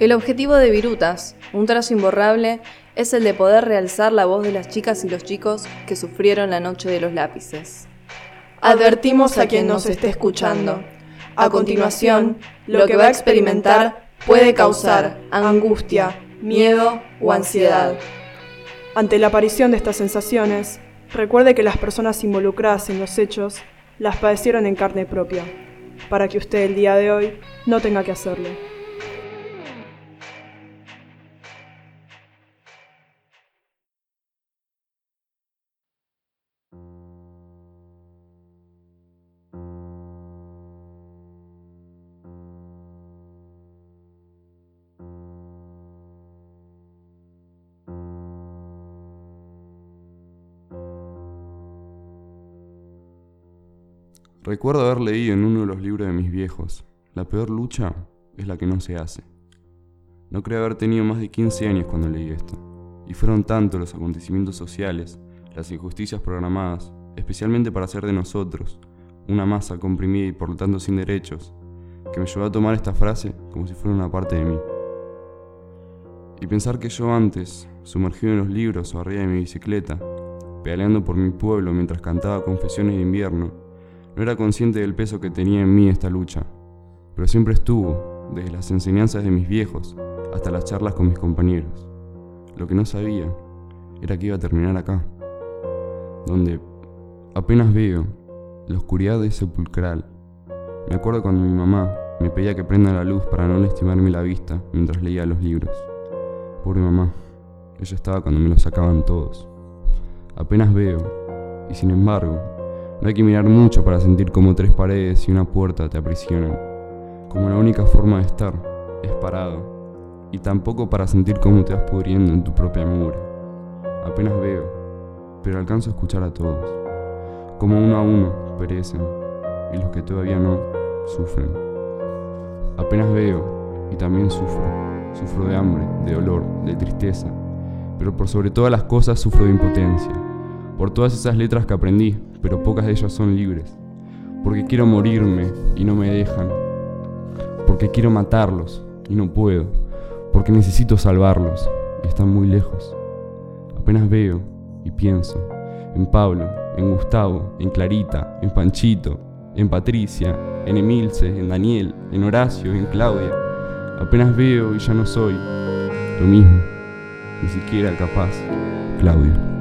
El objetivo de Virutas, un trazo imborrable, es el de poder realzar la voz de las chicas y los chicos que sufrieron la noche de los lápices. Advertimos a quien nos esté escuchando. A continuación, lo que va a experimentar puede causar angustia, miedo o ansiedad. Ante la aparición de estas sensaciones, recuerde que las personas involucradas en los hechos las padecieron en carne propia, para que usted el día de hoy no tenga que hacerlo. Recuerdo haber leído en uno de los libros de mis viejos, la peor lucha es la que no se hace. No creo haber tenido más de 15 años cuando leí esto, y fueron tantos los acontecimientos sociales, las injusticias programadas, especialmente para hacer de nosotros, una masa comprimida y por lo tanto sin derechos, que me llevó a tomar esta frase como si fuera una parte de mí. Y pensar que yo antes, sumergido en los libros o arriba de mi bicicleta, pedaleando por mi pueblo mientras cantaba confesiones de invierno, no era consciente del peso que tenía en mí esta lucha, pero siempre estuvo, desde las enseñanzas de mis viejos hasta las charlas con mis compañeros. Lo que no sabía era que iba a terminar acá, donde apenas veo la oscuridad sepulcral. Me acuerdo cuando mi mamá me pedía que prenda la luz para no lastimarme la vista mientras leía los libros. Pobre mamá, ella estaba cuando me lo sacaban todos. Apenas veo, y sin embargo, no hay que mirar mucho para sentir como tres paredes y una puerta te aprisionan, como la única forma de estar es parado, y tampoco para sentir cómo te vas pudriendo en tu propia mugre. Apenas veo, pero alcanzo a escuchar a todos, como uno a uno perecen, y los que todavía no, sufren. Apenas veo, y también sufro, sufro de hambre, de dolor, de tristeza, pero por sobre todas las cosas sufro de impotencia, por todas esas letras que aprendí, pero pocas de ellas son libres. Porque quiero morirme y no me dejan. Porque quiero matarlos y no puedo. Porque necesito salvarlos y están muy lejos. Apenas veo y pienso en Pablo, en Gustavo, en Clarita, en Panchito, en Patricia, en Emilce, en Daniel, en Horacio, en Claudia. Apenas veo y ya no soy lo mismo, ni siquiera capaz, Claudio.